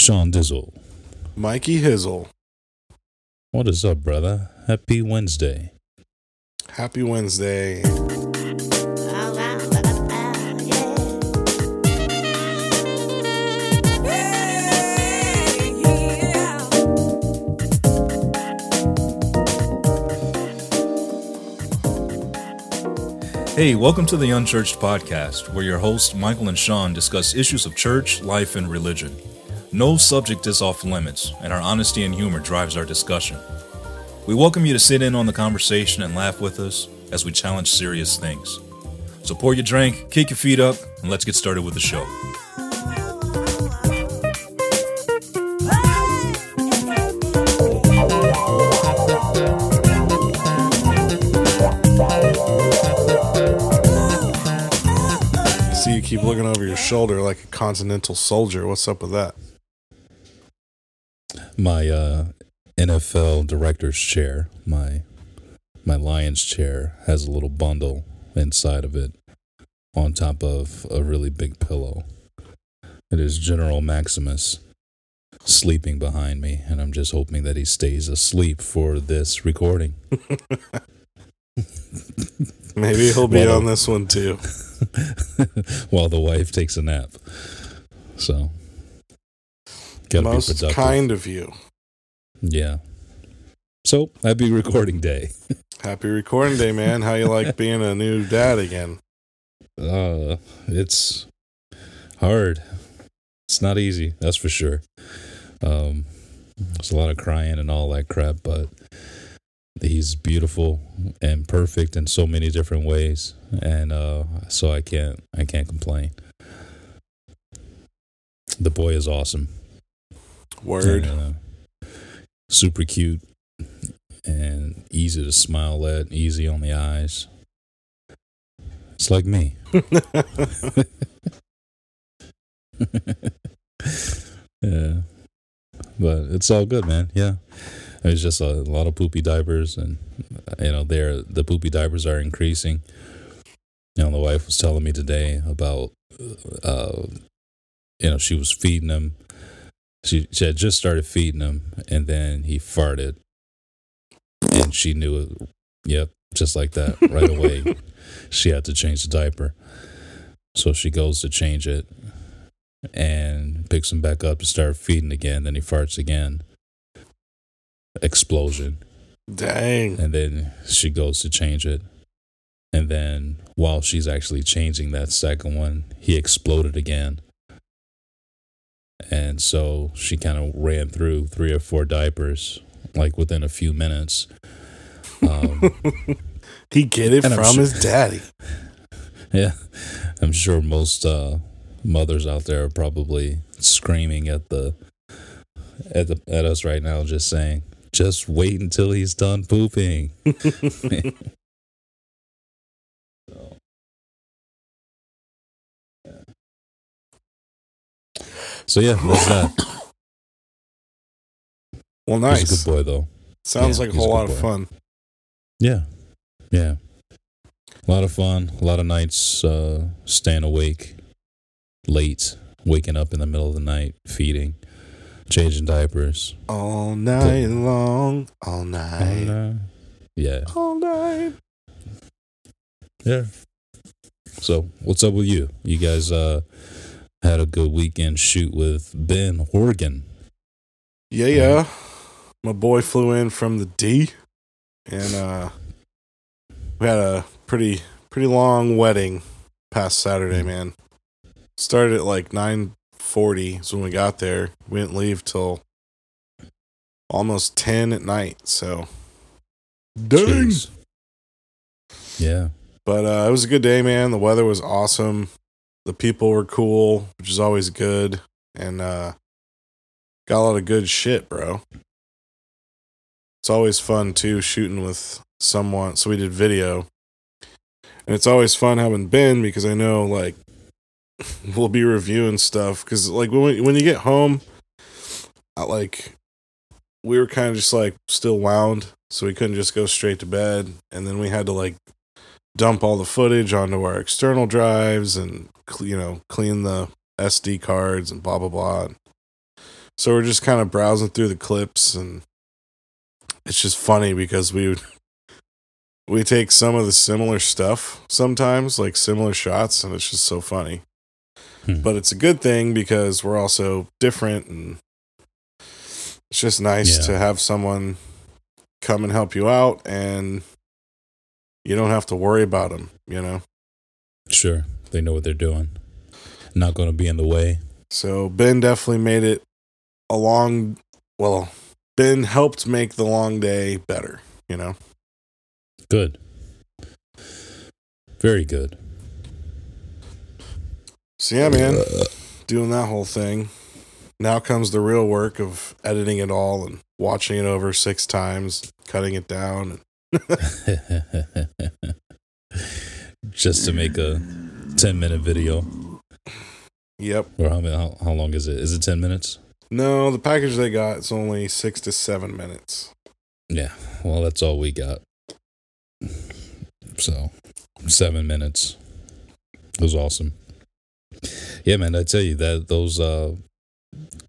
Sean Dizzle. Mikey Hizzle. What is up, brother? Happy Wednesday. Happy Wednesday. Hey, welcome to the Unchurched Podcast, where your hosts Michael and Sean discuss issues of church, life, and religion. No subject is off limits, and our honesty and humor drives our discussion. We welcome you to sit in on the conversation and laugh with us as we challenge serious things. So pour your drink, kick your feet up, and let's get started with the show. See you keep looking over your shoulder like a continental soldier. What's up with that? My uh, NFL director's chair, my my Lions chair, has a little bundle inside of it on top of a really big pillow. It is General Maximus sleeping behind me, and I'm just hoping that he stays asleep for this recording. Maybe he'll be on this one too. while the wife takes a nap. So, gotta Most kind of you. Yeah. So, happy recording day. Happy recording day, man. How you like being a new dad again? Uh, it's hard. It's not easy, that's for sure. Um, there's a lot of crying and all that crap, but he's beautiful and perfect in so many different ways, and uh, so I can't I can't complain. The boy is awesome. Word. And, uh, super cute and easy to smile at, easy on the eyes. It's like me. yeah. But it's all good, man. Yeah. There's just a lot of poopy diapers and you know, there the poopy diapers are increasing. You know, the wife was telling me today about uh you know, she was feeding him. She she had just started feeding him and then he farted. And she knew it yep, just like that, right away. she had to change the diaper. So she goes to change it and picks him back up to start feeding again. Then he farts again. Explosion. Dang. And then she goes to change it. And then while she's actually changing that second one, he exploded again. And so she kind of ran through three or four diapers, like within a few minutes. Um, He get it from sure- his daddy. Yeah, I'm sure most uh, mothers out there are probably screaming at the at the at us right now, just saying, "Just wait until he's done pooping." So yeah, that's that. Well, He's nice. a good boy though. Sounds Yeah, like a he's a whole lot good of fun. Yeah, yeah. A lot of fun. A lot of nights uh, staying awake late, waking up in the middle of the night, feeding, changing diapers. All night long. All night. And, uh, yeah, All night. yeah. So, what's up with you? You guys uh, had a good weekend shoot with Ben Horgan. Yeah, yeah. My boy flew in from the D, and uh, we had a pretty pretty long wedding past Saturday, man. Started at like nine forty is when we got there. We didn't leave till almost ten at night. So, dang. Jeez. Yeah, But uh, it was a good day, man. The weather was awesome. The people were cool, which is always good, and uh, got a lot of good shit, bro. It's always fun too shooting with someone. So we did video, and it's always fun having Ben because I know like we'll be reviewing stuff because like when when you get home, I, like we were kind of just like still wound, so we couldn't just go straight to bed, and then we had to like dump all the footage onto our external drives and you know clean the SD cards and blah blah blah. So we're just kind of browsing through the clips and it's just funny because we we take some of the similar stuff sometimes, like similar shots, and it's just so funny. Hmm. But it's a good thing because we're also different and it's just nice Yeah. to have someone come and help you out and you don't have to worry about them, you know. Sure. They know what they're doing. Not going to be in the way. So Ben definitely made it a long well, Ben helped make the long day better, you know. Good. Very good. So yeah, man, uh. doing that whole thing. Now comes the real work of editing it all and watching it over six times, cutting it down. Just to make a 10 minute video. Yep. Or how, how, how long is it? Is it 10 minutes? No, the package they got is only six to seven minutes. Yeah. Well, that's all we got. So, seven minutes. It was awesome. Yeah, man. I tell you that those uh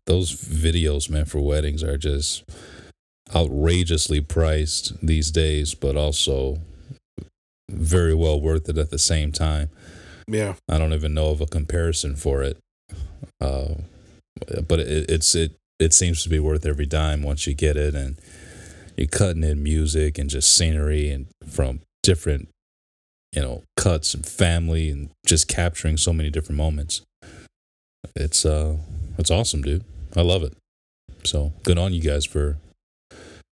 those videos, man, for weddings are just outrageously priced these days, but also very well worth it at the same time. Yeah. I don't even know of a comparison for it. Uh, but it, it's it it seems to be worth every dime once you get it, and you're cutting in music and just scenery and from different, you know, cuts and family and just capturing so many different moments. It's uh, it's awesome, dude. I love it. So good on you guys for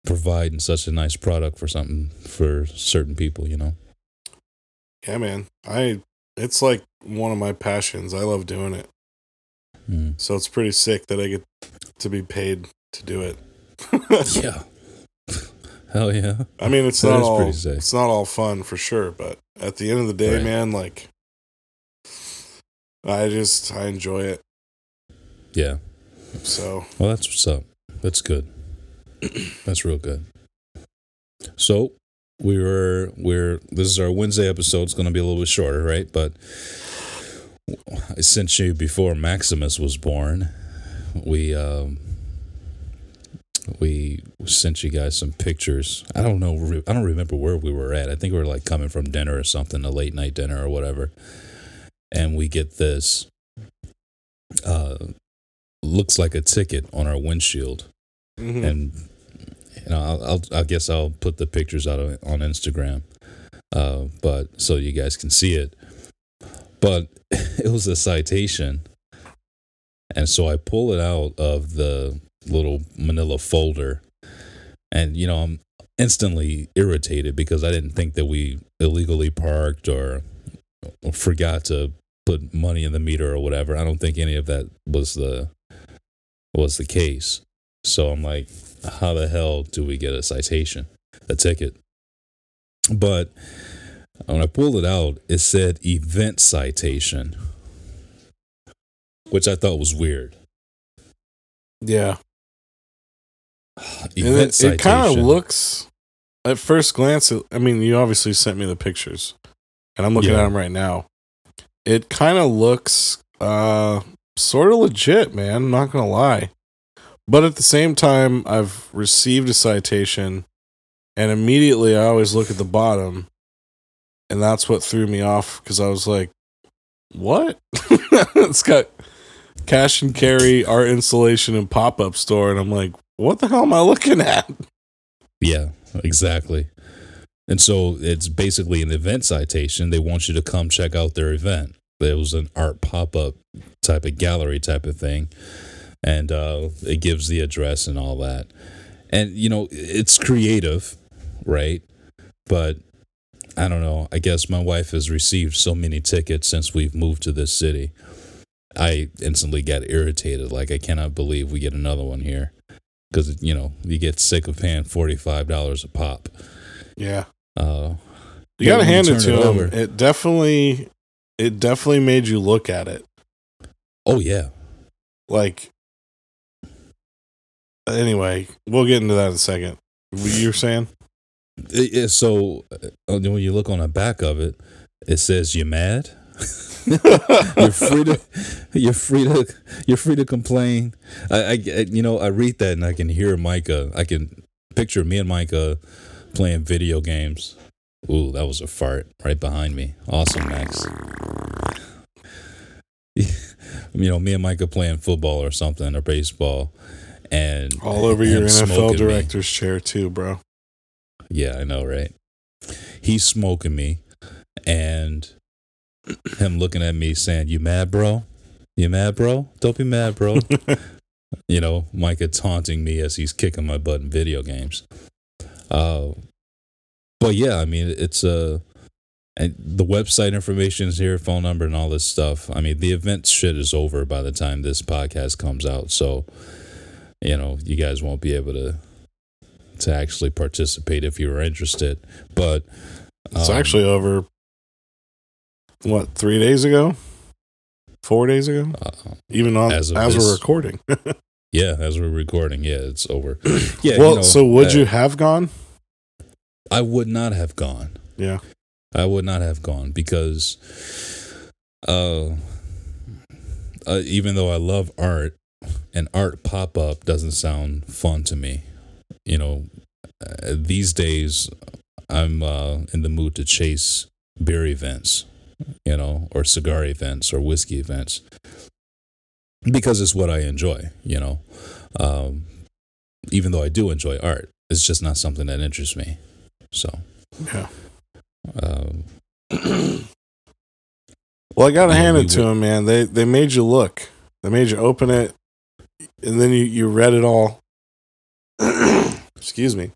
providing such a nice product for something for certain people. You know. Yeah, man. I it's like one of my passions. I love doing it. Mm. So it's pretty sick that I get to be paid to do it. Yeah. Hell yeah. I mean, it's That not all it's not all fun for sure, but at the end of the day, Right. man, like I just I enjoy it. Yeah. So Well, that's what's up. That's good. That's real good. So we were we're this is our Wednesday episode. It's going to be a little bit shorter, right? But I sent you before Maximus was born. We um we sent you guys some pictures. I don't know. I don't remember where we were at. I think we were like coming from dinner or something, a late night dinner or whatever. And we get this. Uh, looks like a ticket on our windshield mhm. and know I'll, I'll I guess I'll put the pictures out on on Instagram, uh, but so you guys can see it. But it was a citation, and so I pull it out of the little Manila folder, and you know I'm instantly irritated because I didn't think that we illegally parked or forgot to put money in the meter or whatever. I don't think any of that was the was the case. So I'm like, how the hell do we get a citation, a ticket? But when I pulled it out, it said event citation, which I thought was weird. yeah. Event it, citation. it kind of looks at first glance I mean, you obviously sent me the pictures. And I'm looking Yeah. at them right now. It kind of looks uh sort of legit, man, I'm not going to lie. But at the same time, I've received a citation and immediately I always look at the bottom and that's what threw me off cuz I was like, "What?" it's got cash and carry, art installation and pop-up store and I'm like, "What the hell am I looking at?" Yeah, exactly. And so it's basically an event citation. They want you to come check out their event. It was an art pop up type of gallery type of thing. And uh, it gives the address and all that. And, you know, it's creative, right? But I don't know. I guess my wife has received so many tickets since we've moved to this city. I instantly got irritated. Like, I cannot believe we get another one here. Because, you know, you get sick of paying $45 a pop. Yeah. Uh, You got to hand it to it him. over. It definitely it definitely made you look at it. oh, yeah. Like anyway, we'll get into that in a second. You're saying? So uh, when you look on the back of it, it says, You mad? you're free to you're free to you're free to complain. I, I you know I read that and I can hear Micah. I can picture me and Micah playing video games. Ooh, that was a fart right behind me. Awesome, Max. you know, me and Micah playing football or something or baseball, and All over your NFL smoking me. director's chair too, bro. Yeah, I know, right? He's smoking me and him looking at me saying, You mad, bro? You mad, bro? Don't be mad, bro. you know, Micah taunting me as he's kicking my butt in video games. Uh, but yeah, I mean, it's uh, and the website information is here, phone number, and all this stuff. I mean, the event shit is over by the time this podcast comes out, so you know, you guys won't be able to to actually participate if you were interested. But It's um, actually over. What three days ago? Four days ago? uh, Even on As as, of we're recording. yeah, as we're recording, yeah, it's over. Yeah, well, you know, so would uh, you have gone? I would not have gone. Yeah. I would not have gone because, uh, uh, even though I love art, an art pop up doesn't sound fun to me. You know, uh, these days I'm uh, in the mood to chase beer events, you know, or cigar events or whiskey events because it's what I enjoy. You know, um, even though I do enjoy art, it's just not something that interests me. So. Yeah. Um, Well, I gotta hand it to him, man. They they made you look. They made you open it, and then you you read it all. Excuse me.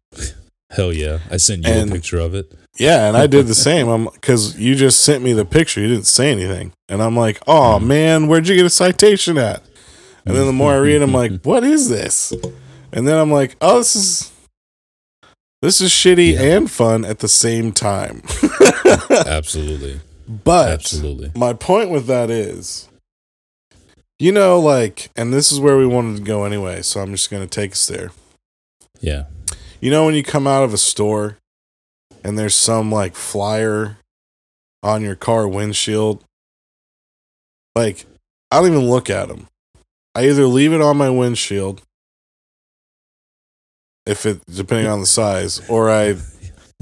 hell yeah! I sent you And- a picture of it. Yeah, and I did the same. I'm because you just sent me the picture. You didn't say anything, and I'm like, "Oh man, where'd you get a citation at?" And then the more I read, I'm like, "What is this?" And then I'm like, "Oh, this is this is shitty Yeah. and fun at the same time." absolutely, but absolutely. my point with that is, you know, like, and this is where we wanted to go anyway. So I'm just gonna take us there. Yeah, You know when you come out of a store and there's some like flyer on your car windshield? Like, I don't even look at them. I either leave it on my windshield if it depending on the size or I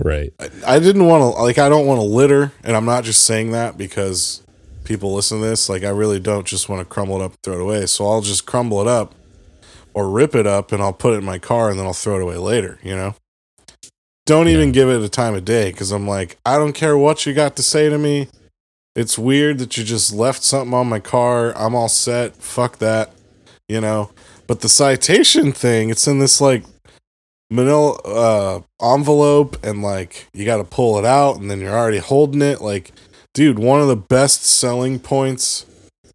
right. I, I didn't want to like I don't want to litter and I'm not just saying that because people listen to this like I really don't just want to crumble it up and throw it away. So I'll just crumble it up or rip it up and I'll put it in my car and then I'll throw it away later, you know? Don't even give it a time of day cuz I'm like I don't care what you got to say to me. It's weird that you just left something on my car. I'm all set. Fuck that. You know? But the citation thing, it's in this like manila uh envelope and like you got to pull it out and then you're already holding it like dude one of the best selling points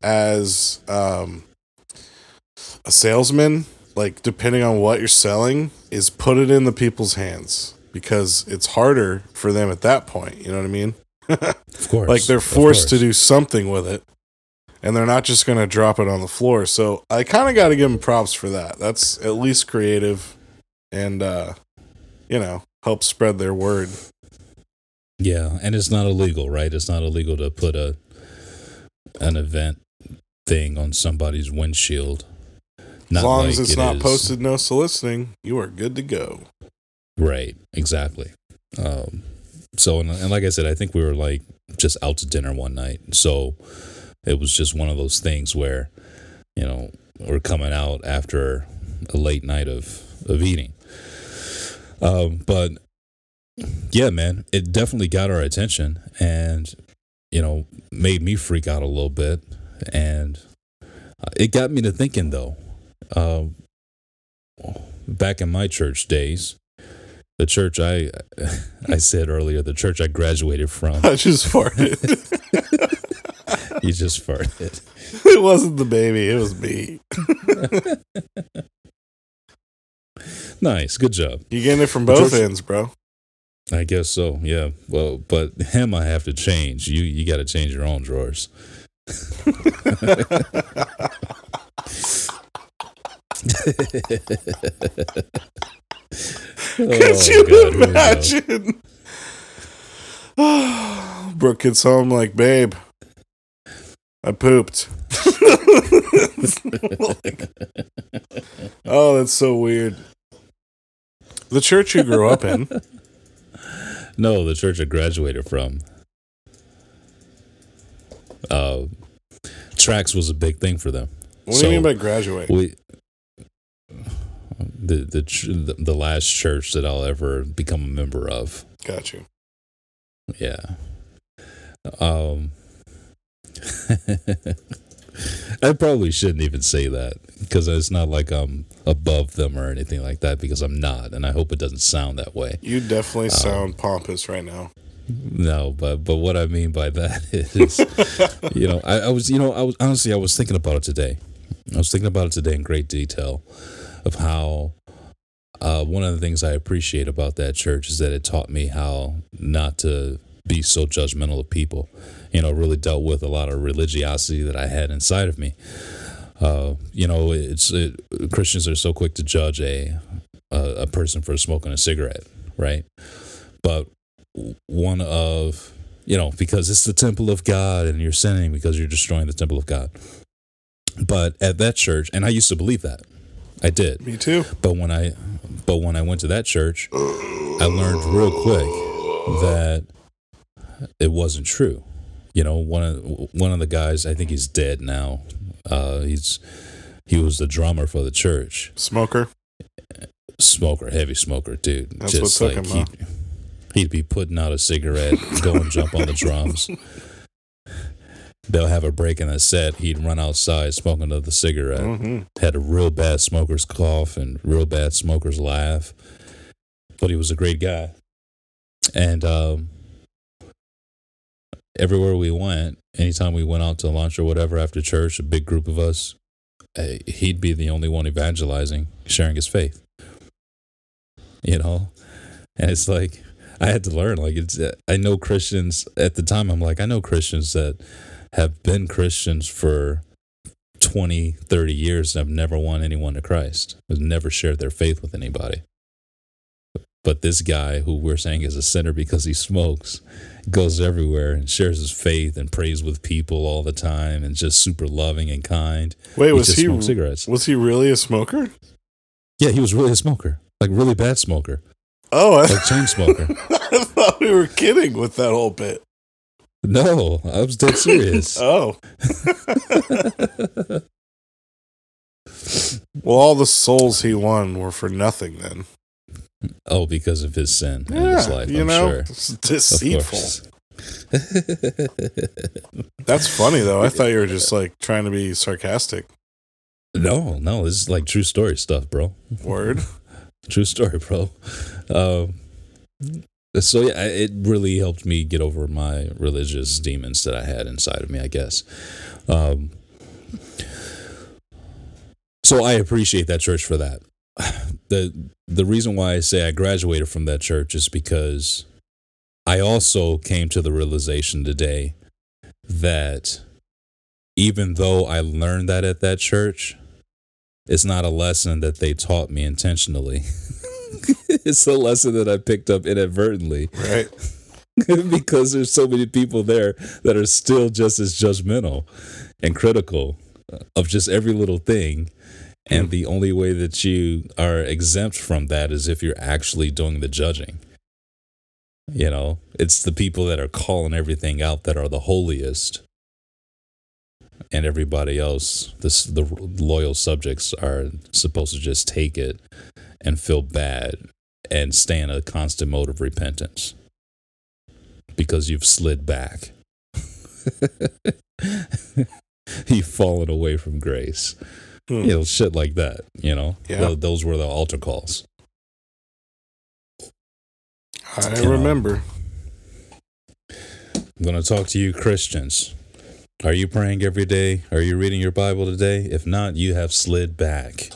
as um a salesman like depending on what you're selling is put it in the people's hands because it's harder for them at that point you know what i mean? Of course, like they're forced to do something with it and they're not just going to drop it on the floor. So i kind of got to give them props for that. That's at least creative and uh you know help spread their word Yeah, and it's not illegal, right? It's not illegal to put a an event thing on somebody's windshield. as long as it's it not is- posted no soliciting you are good to go Right, exactly. Um, so, and, and like I said, I think we were like just out to dinner one night. So it was just one of those things where, you know, we're coming out after a late night of, of eating. Um, but yeah, man, it definitely got our attention and, you know, made me freak out a little bit. And uh, it got me to thinking, though, um, back in my church days, the church I I said earlier, the church I graduated from. i just farted you just farted. it wasn't the baby it was me Nice, good job. you getting it from both Church- ends bro I guess so. Yeah. Well, but him, I have to change. You you got to change your own drawers. Oh, Could Oh, you God, imagine? Brooke gets home like, babe, I pooped. oh, that's so weird. The church you grew up in. No, the church I graduated from. Uh, tracts was a big thing for them. What do you mean by graduate? We the the the the last church that I'll ever become a member of. Got you. Yeah. Um I probably shouldn't even say that because it's not like I'm above them or anything like that because I'm not and I hope it doesn't sound that way. You definitely Um, sound pompous right now. No, but but what I mean by that is you know, I, I was you know, I was honestly I was thinking about it today. I was thinking about it today in great detail of how uh, one of the things I appreciate about that church is that it taught me how not to be so judgmental of people. You know, really dealt with a lot of religiosity that I had inside of me. Uh, you know, it's it, Christians are so quick to judge a, a a person for smoking a cigarette, right? But one of you know because it's the temple of God and you're sinning because you're destroying the temple of God. But at that church, and I used to believe that, I did. Me too. But when I but when I went to that church, I learned real quick that it wasn't true. You know, one of one of the guys, I think he's dead now. Uh, he's he was the drummer for the church. Smoker. Smoker, heavy smoker, dude. That's what took him, he'd, he'd be putting out a cigarette, go and jump on the drums. They'll have a break in the set. He'd run outside smoking another cigarette hmm had a real bad smoker's cough and real bad smoker's laugh. But he was a great guy. And um, everywhere we went, anytime we went out to lunch or whatever after church, a big group of us, eh, he'd be the only one evangelizing, sharing his faith. You know? And it's like, I had to learn. Like, it's, uh, I know Christians at the time, I'm like, I know Christians that have been Christians for 20, 30 years and have never won anyone to Christ, has never shared their faith with anybody. But this guy, who we're saying is a sinner because he smokes, goes everywhere and shares his faith and prays with people all the time and just super loving and kind. Wait, He was he cigarettes. was he really a smoker? Yeah, he was really a smoker, like really bad smoker, Oh, I, like chain smoker. I thought we were kidding with that whole bit. no, I was dead serious. Oh, well, all the souls he won were for nothing then. Oh, because of his sin in his life, you I'm know, sure. it's deceitful. That's funny though. I thought you were just like trying to be sarcastic. no, no, this is like true story stuff, bro. Word. True story, bro. Um, so yeah, it really helped me get over my religious demons that I had inside of me, I guess. Um, so I appreciate that church for that. The The reason why I say I graduated from that church is because I also came to the realization today that even though I learned that at that church, it's not a lesson that they taught me intentionally. it's a lesson that I picked up inadvertently Right. because there's so many people there that are still just as judgmental and critical of just every little thing. And hmm. the only way that you are exempt from that is if you're actually doing the judging. You know, it's the people that are calling everything out that are the holiest. And everybody else, this the loyal subjects are supposed to just take it and feel bad and stay in a constant mode of repentance because you've slid back. you've fallen away from grace. Hmm. You know, shit like that. You know, Yeah. Tho- those were the altar calls. I You know. remember. I'm going to talk to you, Christians. Are you praying every day? Are you reading your Bible today? If not, you have slid back.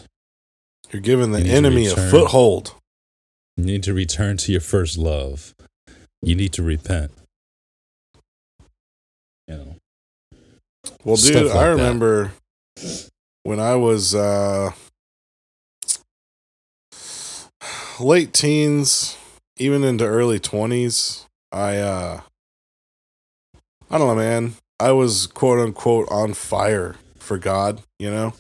You're giving the You enemy a foothold. You need to return to your first love. You need to repent. You know, Well, dude, like I that. When I was uh, late teens, even into early twenties. I uh, I don't know, man. I was quote unquote on fire for God, you know?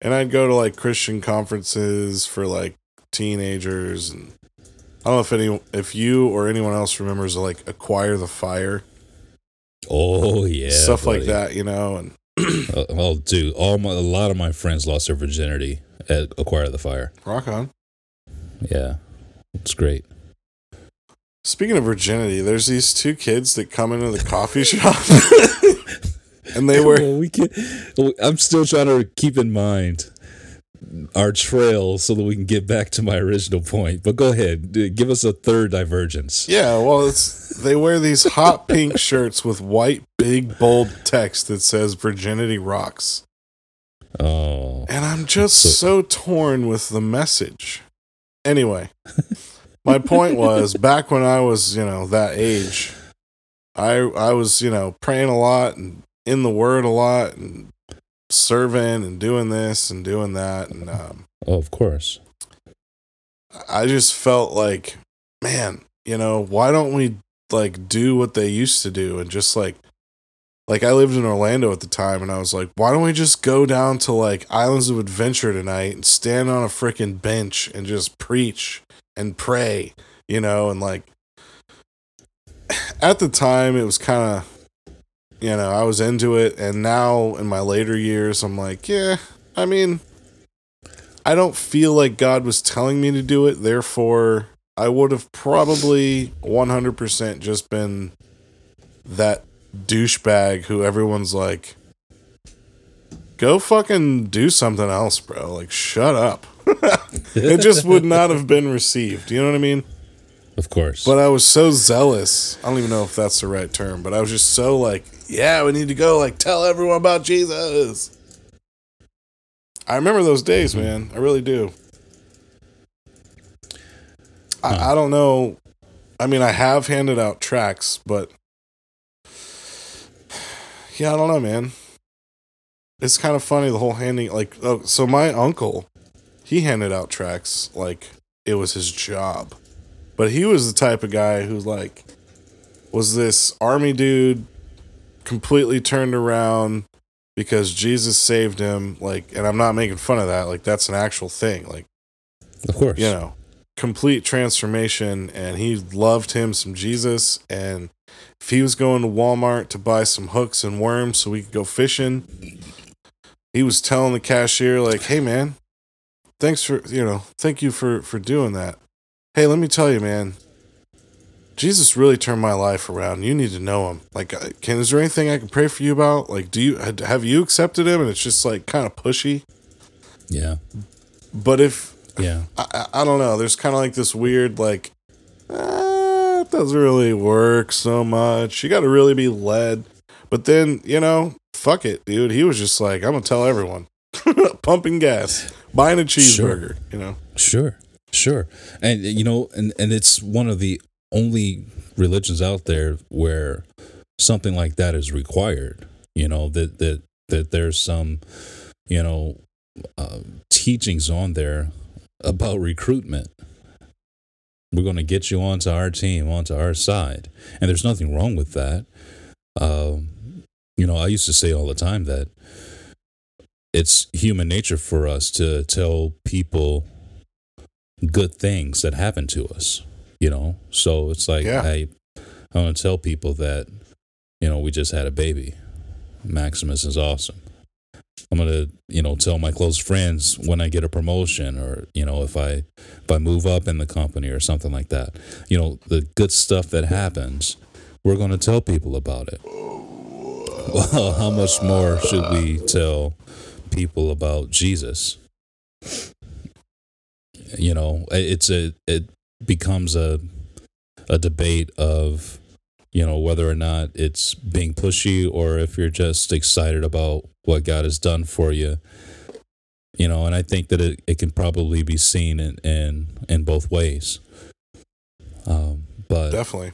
And I'd go to like Christian conferences for like teenagers and I don't know if any if you or anyone else remembers like acquire the fire Oh yeah, stuff like that, you know, and Oh, dude, all my a lot of my friends lost their virginity at Acquire the Fire. rock on. Yeah, it's great. Speaking of virginity, there's these two kids that come into the coffee shop and they were Well, we can. I'm still trying to keep in mind our trail so that we can get back to my original point. But go ahead, give us a third divergence. Yeah, well, it's they wear these hot pink shirts with white big bold text that says virginity rocks. Oh, And I'm just So- so torn with the message. Anyway, my point was back when I was, you know, that age, I I was, you know, praying a lot and in the word a lot and serving and doing this and doing that and um oh, of course. I just felt like, man, you know, why don't we like do what they used to do and just like like I lived in Orlando at the time and I was like, why don't we just go down to like Islands of Adventure tonight and stand on a freaking bench and just preach and pray, you know, and like at the time it was kind of you know, I was into it and now in my later years I'm like, yeah, I mean, I don't feel like God was telling me to do it. Therefore, I would have probably 100% just been that douchebag who everyone's like, go fucking do something else, bro. Like, shut up. it just would not have been received. You know what I mean? Of course. But I was so zealous. I don't even know if that's the right term, but I was just so like, yeah, we need to go, like, tell everyone about Jesus. I remember those days, mm-hmm. man. I really do. I, I don't know. I mean, I have handed out tracts, but yeah, I don't know, man. It's kind of funny the whole handing. Like, oh, so my uncle, he handed out tracts like it was his job, but he was the type of guy who like was this army dude, completely turned around because Jesus saved him. Like, and I'm not making fun of that. Like, that's an actual thing. Like of course. you know, complete transformation. And he loved him some Jesus. And if he was going to Walmart to buy some hooks and worms so we could go fishing, he was telling the cashier, like, hey, man, thanks for, you know, thank you for, for doing that. Hey, let me tell you, man, Jesus really turned my life around. You need to know him. Like, can, is there anything I can pray for you about? Like, do you, have you accepted him? And it's just like kind of pushy. Yeah. But if, Yeah. I, I don't know. There's kind of like this weird, like, uh, it doesn't really work so much. You got to really be led. But then, you know, fuck it, dude. He was just like, I'm to tell everyone. Pumping gas, buying a cheeseburger, you know? Sure, sure, and you know, and and it's one of the only religions out there where something like that is required. You know that that that there's some, you know, uh, teachings on there about recruitment. We're going to get you onto our team, onto our side, and there's nothing wrong with that. Um, you know, I used to say all the time that it's human nature for us to tell people good things that happen to us you know? So it's like Yeah. i i want to tell people that you know we just had a baby. Maximus is awesome. I'm gonna you know tell my close friends when i get a promotion or you know if i if i move up in the company or something like that. You know the good stuff that happens we're going to tell people about it. Well how much more should we tell people about jesus you know it's a it becomes a a debate of you know whether or not it's being pushy or if you're just excited about what God has done for you you know and I think that it, it can probably be seen in in, in both ways um, but Definitely.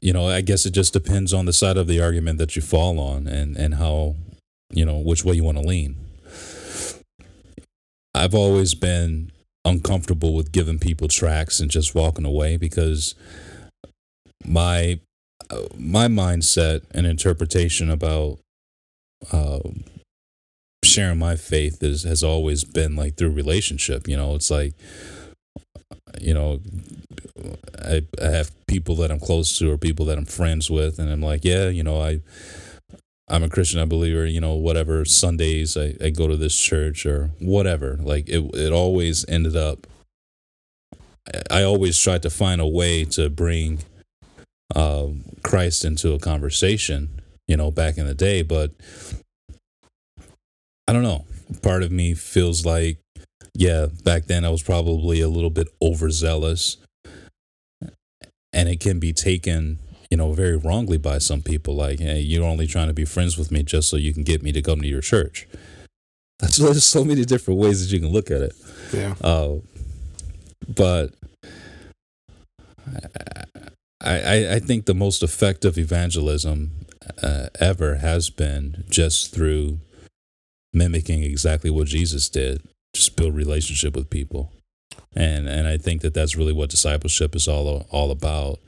you know, I guess it just depends on the side of the argument that you fall on and, and how, you know, which way you want to lean. I've always been uncomfortable with giving people tracts and just walking away because my my mindset and interpretation about uh, sharing my faith is has always been like through relationship. You know, it's like you know, I, I have people that I'm close to or people that I'm friends with, and I'm like, yeah, you know, I I'm a Christian, I believe, or you know, whatever. Sundays I, I go to this church or whatever. Like it, it always ended up. I always tried to find a way to bring uh, Christ into a conversation, you know, back in the day. But I don't know. Part of me feels like, yeah, back then I was probably a little bit overzealous, and it can be taken you know, very wrongly by some people. Like, hey, you're only trying to be friends with me just so you can get me to come to your church. That's there's so many different ways that you can look at it. Yeah. Uh, but I, I, I think the most effective evangelism uh, ever has been just through mimicking exactly what Jesus did. Just build relationship with people and and I think that that's really what discipleship is all all about,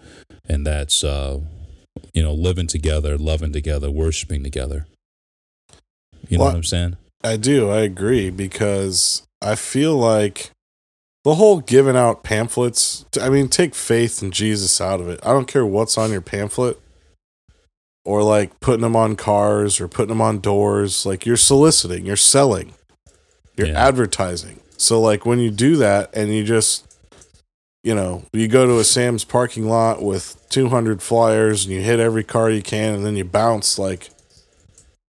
and that's uh, you know living together, loving together, worshiping together. You know Well, what I'm saying? I do. I agree because I feel like the whole giving out pamphlets. I mean, take faith in Jesus out of it. I don't care what's on your pamphlet or like putting them on cars or putting them on doors. Like you're soliciting, you're selling, you're Yeah. advertising. So, like when you do that and you just, you know, you go to a Sam's parking lot with 200 flyers and you hit every car you can and then you bounce, like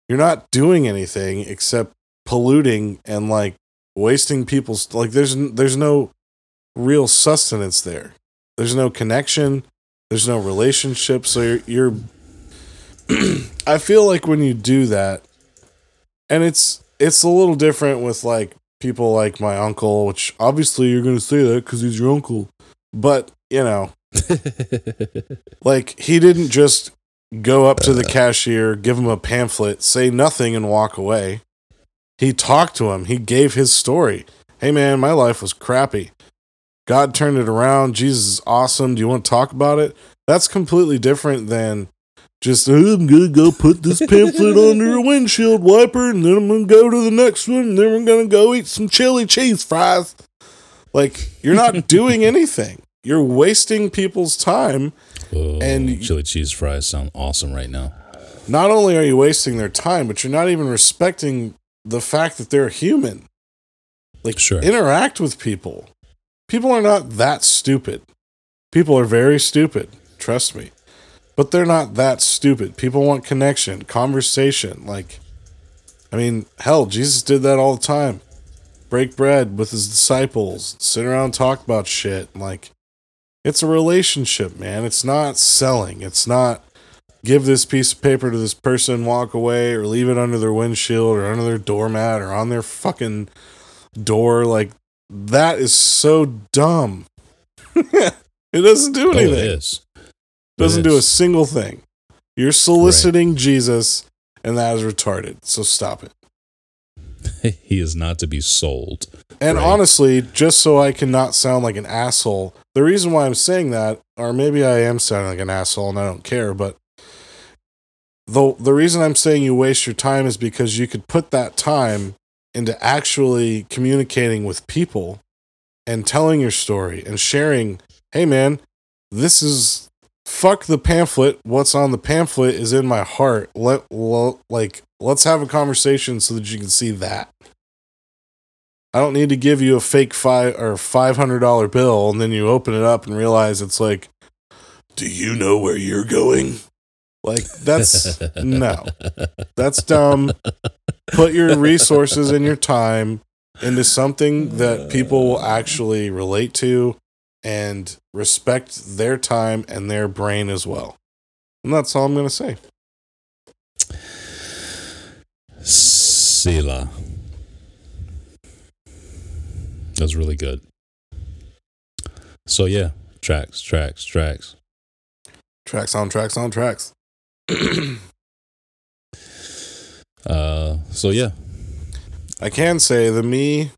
you're not doing anything except polluting and like wasting people's like there's there's no real sustenance there. There's no connection. There's no relationship. So you're, you're i feel like when you do that and it's it's a little different with like people like my uncle which obviously you're going to say that because he's your uncle but you know like he didn't just go up to the cashier, give him a pamphlet, say nothing, and walk away. He talked to him. He gave his story. Hey man, my life was crappy. God turned it around. Jesus is awesome. Do you want to talk about it? That's completely different than just "Oh, I'm gonna go put this pamphlet under a windshield wiper, and then I'm gonna go to the next one, and then we're gonna go eat some chili cheese fries. Like you're not doing anything. You're wasting people's time Oh, And- chili cheese fries sound awesome right now. not only are you wasting their time, but you're not even respecting the fact that they're human. Like, Sure. interact with people. People are not that stupid. People are very stupid, trust me. But they're not that stupid. People want connection, conversation. Like, I mean, hell, Jesus did that all the time. Break bread with his disciples, sit around, and talk about shit. Like, it's a relationship, man. It's not selling. It's not give this piece of paper to this person, walk away, or leave it under their windshield or under their doormat or on their fucking door. Like that is so dumb. it doesn't do Oh, it doesn't It do a single thing. You're soliciting Jesus, and that is retarded. So stop it. he is not to be sold. And Right. honestly, just so I can not sound like an asshole, the reason why I'm saying that, or maybe I am sounding like an asshole and I don't care, but the the reason I'm saying you waste your time is because you could put that time into actually communicating with people and telling your story and sharing, hey man, this is fuck the pamphlet. What's on the pamphlet is in my heart. Let, let like let's have a conversation so that you can see that. I don't need to give you a fake five or five hundred dollar bill and then you open it up and realize it's like, do you know where you're going? Like that's no, that's dumb. Put your resources and your time into something that people will actually relate to and respect their time and their brain as well. And that's all I'm going to say. Selah. That was really good. So yeah, tracts, tracts, tracts. Tracts on tracts on tracts. Uh, so yeah, I can say the me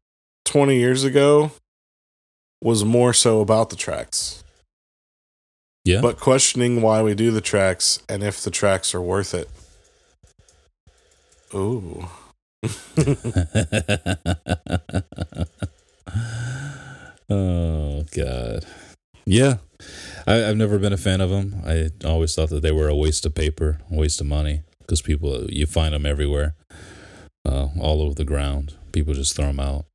20 years ago was more so about the tracts. Yeah. but questioning why we do the tracts and if the tracts are worth it. Ooh. oh God. Yeah, I, I've never been a fan of them. I always thought that they were a waste of paper, a waste of money, because people you find them everywhere, uh, all over the ground. People just throw them out.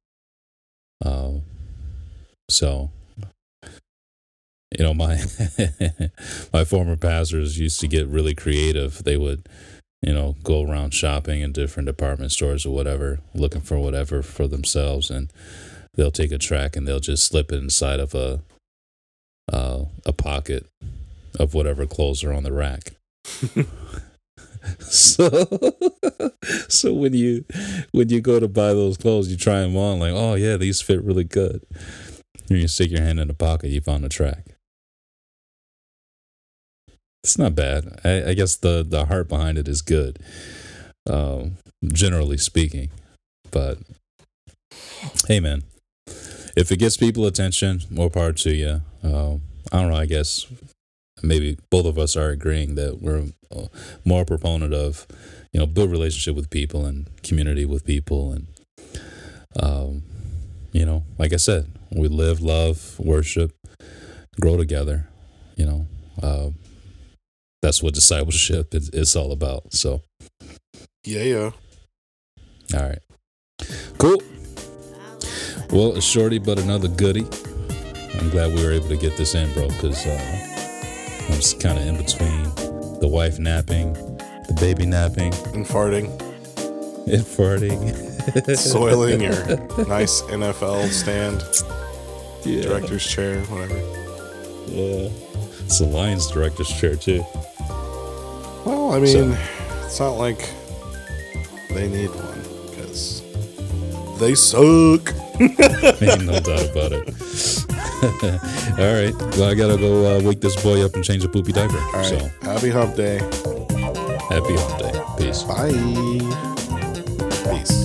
Uh, so, you know, my my former pastors used to get really creative. They would, you know, go around shopping in different department stores or whatever, looking for whatever for themselves, and they'll take a tract and they'll just slip it inside of a uh, a pocket of whatever clothes are on the rack. so, so when you when you go to buy those clothes, you try them on, like, oh yeah, these fit really good. And you stick your hand in the pocket, you found a tract. It's not bad. I, I guess the the heart behind it is good, um, generally speaking. But hey, man, if it gets people attention, more power to you. Uh, I don't know. I guess maybe both of us are agreeing that we're uh, more proponent of, you know, build relationship with people and community with people, and um, you know, like I said, we live, love, worship, grow together. You know, uh, that's what discipleship is, is all about. So, Yeah, yeah. all right, cool. Well, a shorty, but another goodie. I'm glad we were able to get this in, bro, because uh, I was kind of in between the wife napping, the baby napping, And farting, and farting. soiling your nice NFL stand, yeah. director's chair, whatever. Yeah. It's the Lions director's chair, too. Well, I mean, it's not like they need one because they suck. Ain't no doubt about it. All right. Well, I gotta go uh, wake this boy up and change a poopy diaper. All right. So, Happy hump day. happy hump day. Peace. Bye. Peace.